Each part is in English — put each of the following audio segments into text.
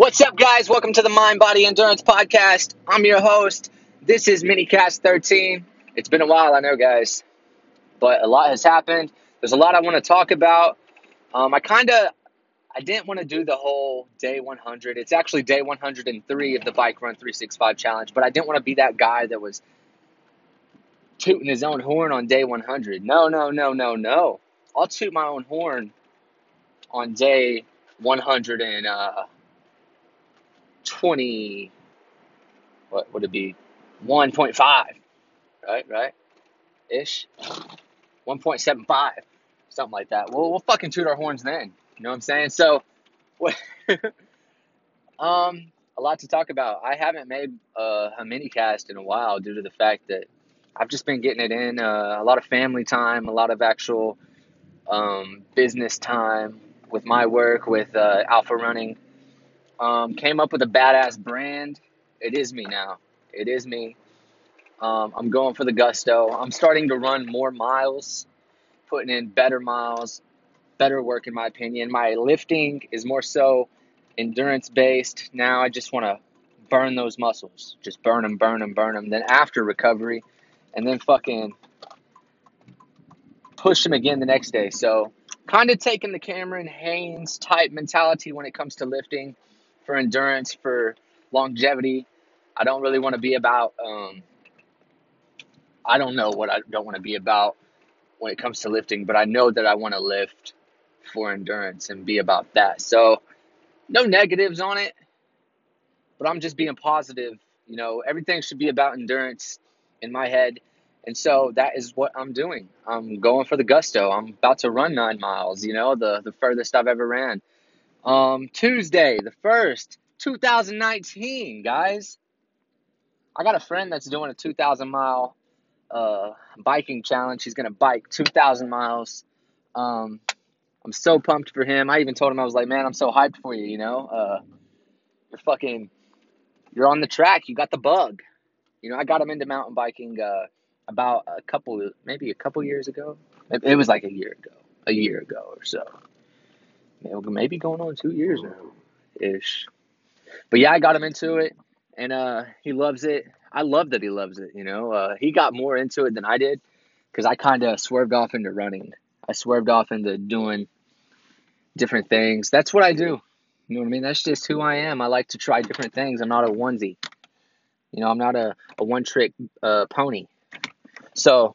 What's up, guys? Welcome to the Mind Body Endurance Podcast. I'm your host. This is Minicast 13. It's been a while, I know, guys, but a lot has happened. There's a lot I want to talk about. Um, I kind of, I didn't want to do the whole day 100. It's actually day 103 of the Bike Run 365 Challenge, but I didn't want to be that guy that was tooting his own horn on day 100. No, no, no, no, no. I'll toot my own horn on day 100 and uh, 20, what would it be? 1.5, right? Right? Ish. 1.75, something like that. We'll, we'll fucking toot our horns then. You know what I'm saying? So, um, a lot to talk about. I haven't made a mini cast in a while due to the fact that I've just been getting it in uh, a lot of family time, a lot of actual um, business time with my work with uh, Alpha Running um, came up with a badass brand. It is me now. It is me. Um, I'm going for the gusto. I'm starting to run more miles, putting in better miles, better work in my opinion. My lifting is more so endurance based. Now I just want to burn those muscles, just burn them, burn them, burn them. Then after recovery, and then fucking push them again the next day. So kind of taking the Cameron Hanes type mentality when it comes to lifting for endurance, for longevity. I don't really want to be about, um, I don't know what I don't want to be about when it comes to lifting, but I know that I want to lift for endurance and be about that. So, no negatives on it, but I'm just being positive. You know, everything should be about endurance in my head. And so that is what I'm doing. I'm going for the gusto. I'm about to run nine miles, you know, the, the furthest I've ever ran. Um, Tuesday, the first, 2019, guys. I got a friend that's doing a 2,000 mile uh, biking challenge. He's gonna bike 2,000 miles. Um, I'm so pumped for him. I even told him I was like, man, I'm so hyped for you. You know, uh, you're fucking, you're on the track. You got the bug. You know, I got him into mountain biking uh, about a couple, maybe a couple years ago. It was like a year ago, a year ago or so maybe going on two years now, ish. But yeah, I got him into it, and uh, he loves it. I love that he loves it. You know, uh, he got more into it than I did because I kind of swerved off into running. I swerved off into doing different things. That's what I do. You know what I mean? That's just who I am. I like to try different things. I'm not a onesie. You know, I'm not a, a one trick uh, pony. So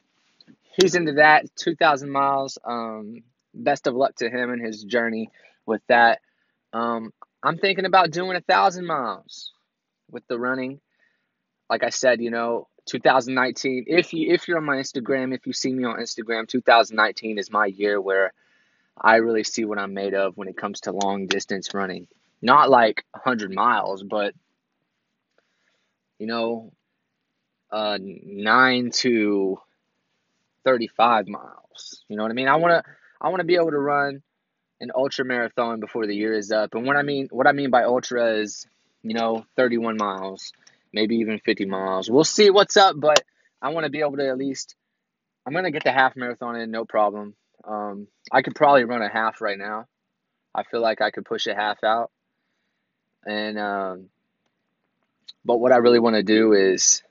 he's into that. 2,000 miles. Um, best of luck to him and his journey with that. Um, I'm thinking about doing a thousand miles with the running. Like I said, you know, 2019. If you if you're on my Instagram, if you see me on Instagram, 2019 is my year where I really see what I'm made of when it comes to long distance running. Not like 100 miles, but you know, uh, nine to 35 miles. You know what I mean? I want to I want to be able to run an ultra marathon before the year is up. And what I mean what I mean by ultra is, you know, 31 miles, maybe even 50 miles. We'll see what's up, but I want to be able to at least I'm going to get the half marathon in no problem. Um, I could probably run a half right now. I feel like I could push a half out. And um, but what I really want to do is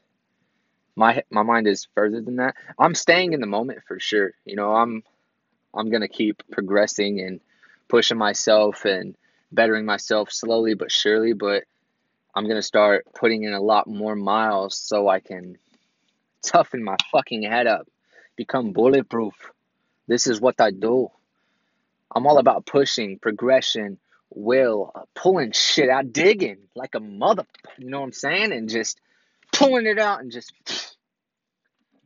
my my mind is further than that. I'm staying in the moment for sure. You know, I'm I'm going to keep progressing and pushing myself and bettering myself slowly but surely. But I'm going to start putting in a lot more miles so I can toughen my fucking head up, become bulletproof. This is what I do. I'm all about pushing, progression, will, pulling shit out, digging like a mother, you know what I'm saying? And just pulling it out and just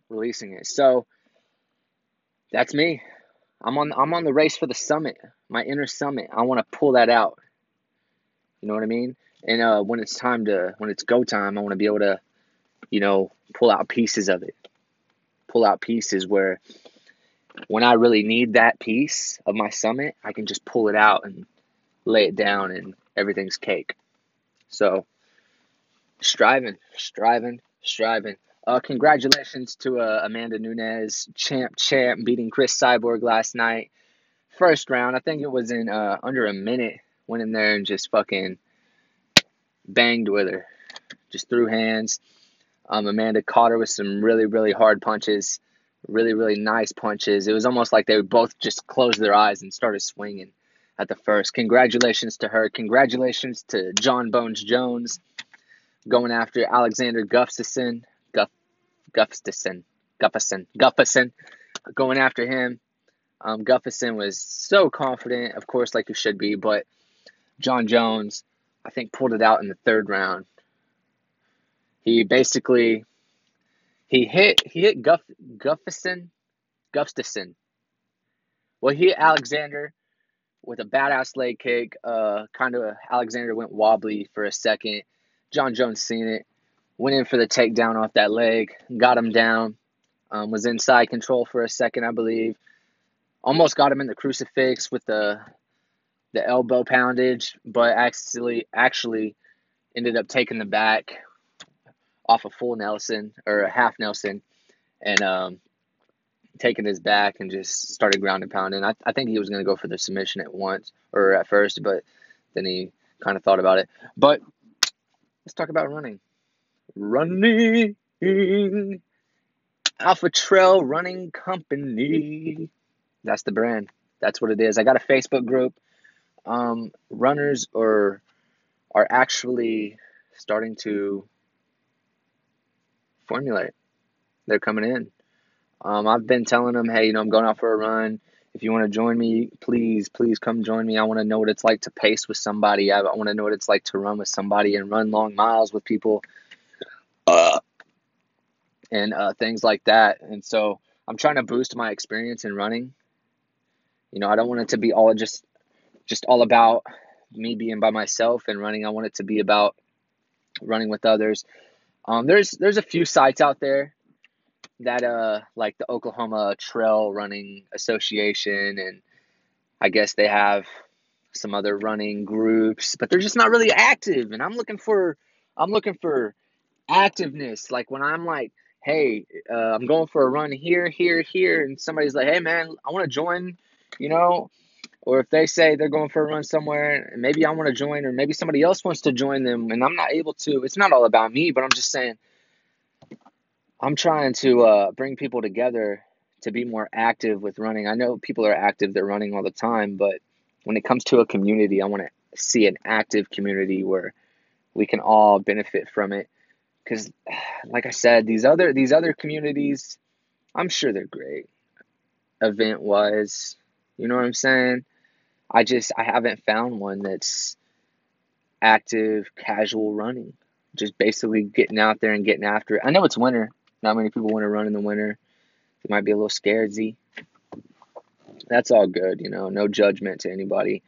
releasing it. So that's me. I'm on I'm on the race for the summit, my inner summit. I want to pull that out. You know what I mean? And uh, when it's time to when it's go time, I want to be able to, you know, pull out pieces of it. Pull out pieces where when I really need that piece of my summit, I can just pull it out and lay it down and everything's cake. So striving, striving, striving. Uh, congratulations to uh, Amanda Nunes, champ, champ, beating Cris Cyborg last night. First round, I think it was in uh, under a minute. Went in there and just fucking banged with her, just threw hands. Um, Amanda caught her with some really, really hard punches, really, really nice punches. It was almost like they both just closed their eyes and started swinging at the first. Congratulations to her. Congratulations to Jon Bones Jones going after Alexander Gustafsson. Guff, Gustafsson. Gustafsson. Gustafsson. Going after him. Um, Gustafsson was so confident, of course, like you should be, but Jon Jones, I think, pulled it out in the third round. He basically he hit he hit Guff Gustafsson Gustafsson. Well, he hit Alexander with a badass leg kick. Uh, kind of Alexander went wobbly for a second. Jon Jones seen it, went in for the takedown off that leg, got him down. Um, was inside control for a second, I believe. Almost got him in the crucifix with the the elbow poundage, but actually actually ended up taking the back off a full Nelson or a half Nelson and um, taking his back and just started ground and pounding. I, I think he was going to go for the submission at once or at first, but then he kind of thought about it. But let's talk about running. Running. Alpha Trail Running Company. That's the brand. That's what it is. I got a Facebook group. Um, runners are are actually starting to formulate. They're coming in. Um, I've been telling them, hey, you know, I'm going out for a run. If you want to join me, please, please come join me. I want to know what it's like to pace with somebody. I, I want to know what it's like to run with somebody and run long miles with people. Uh, and uh, things like that. And so I'm trying to boost my experience in running. You know, I don't want it to be all just just all about me being by myself and running. I want it to be about running with others. Um, there's there's a few sites out there that uh like the Oklahoma Trail Running Association and I guess they have some other running groups, but they're just not really active. And I'm looking for I'm looking for activeness. Like when I'm like, hey, uh, I'm going for a run here, here, here, and somebody's like, hey man, I want to join, you know, or if they say they're going for a run somewhere and maybe I want to join or maybe somebody else wants to join them and I'm not able to, it's not all about me, but I'm just saying I'm trying to uh, bring people together to be more active with running. I know people are active, they're running all the time, but when it comes to a community, I want to see an active community where we can all benefit from it because like I said, these other these other communities, I'm sure they're great event wise. You know what I'm saying? I just I haven't found one that's active casual running. Just basically getting out there and getting after it. I know it's winter. Not many people want to run in the winter. They might be a little scared. That's all good, you know, no judgment to anybody.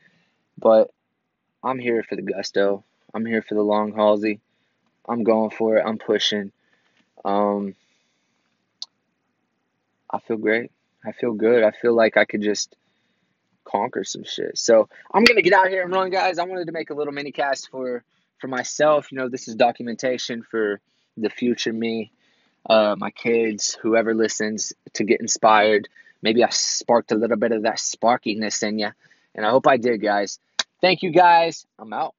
But I'm here for the gusto. I'm here for the long haulsy. I'm going for it. I'm pushing. Um, I feel great. I feel good. I feel like I could just conquer some shit. So I'm gonna get out here and run, guys. I wanted to make a little mini cast for for myself. You know, this is documentation for the future me, uh, my kids, whoever listens to get inspired. Maybe I sparked a little bit of that sparkiness in you, and I hope I did, guys. Thank you, guys. I'm out.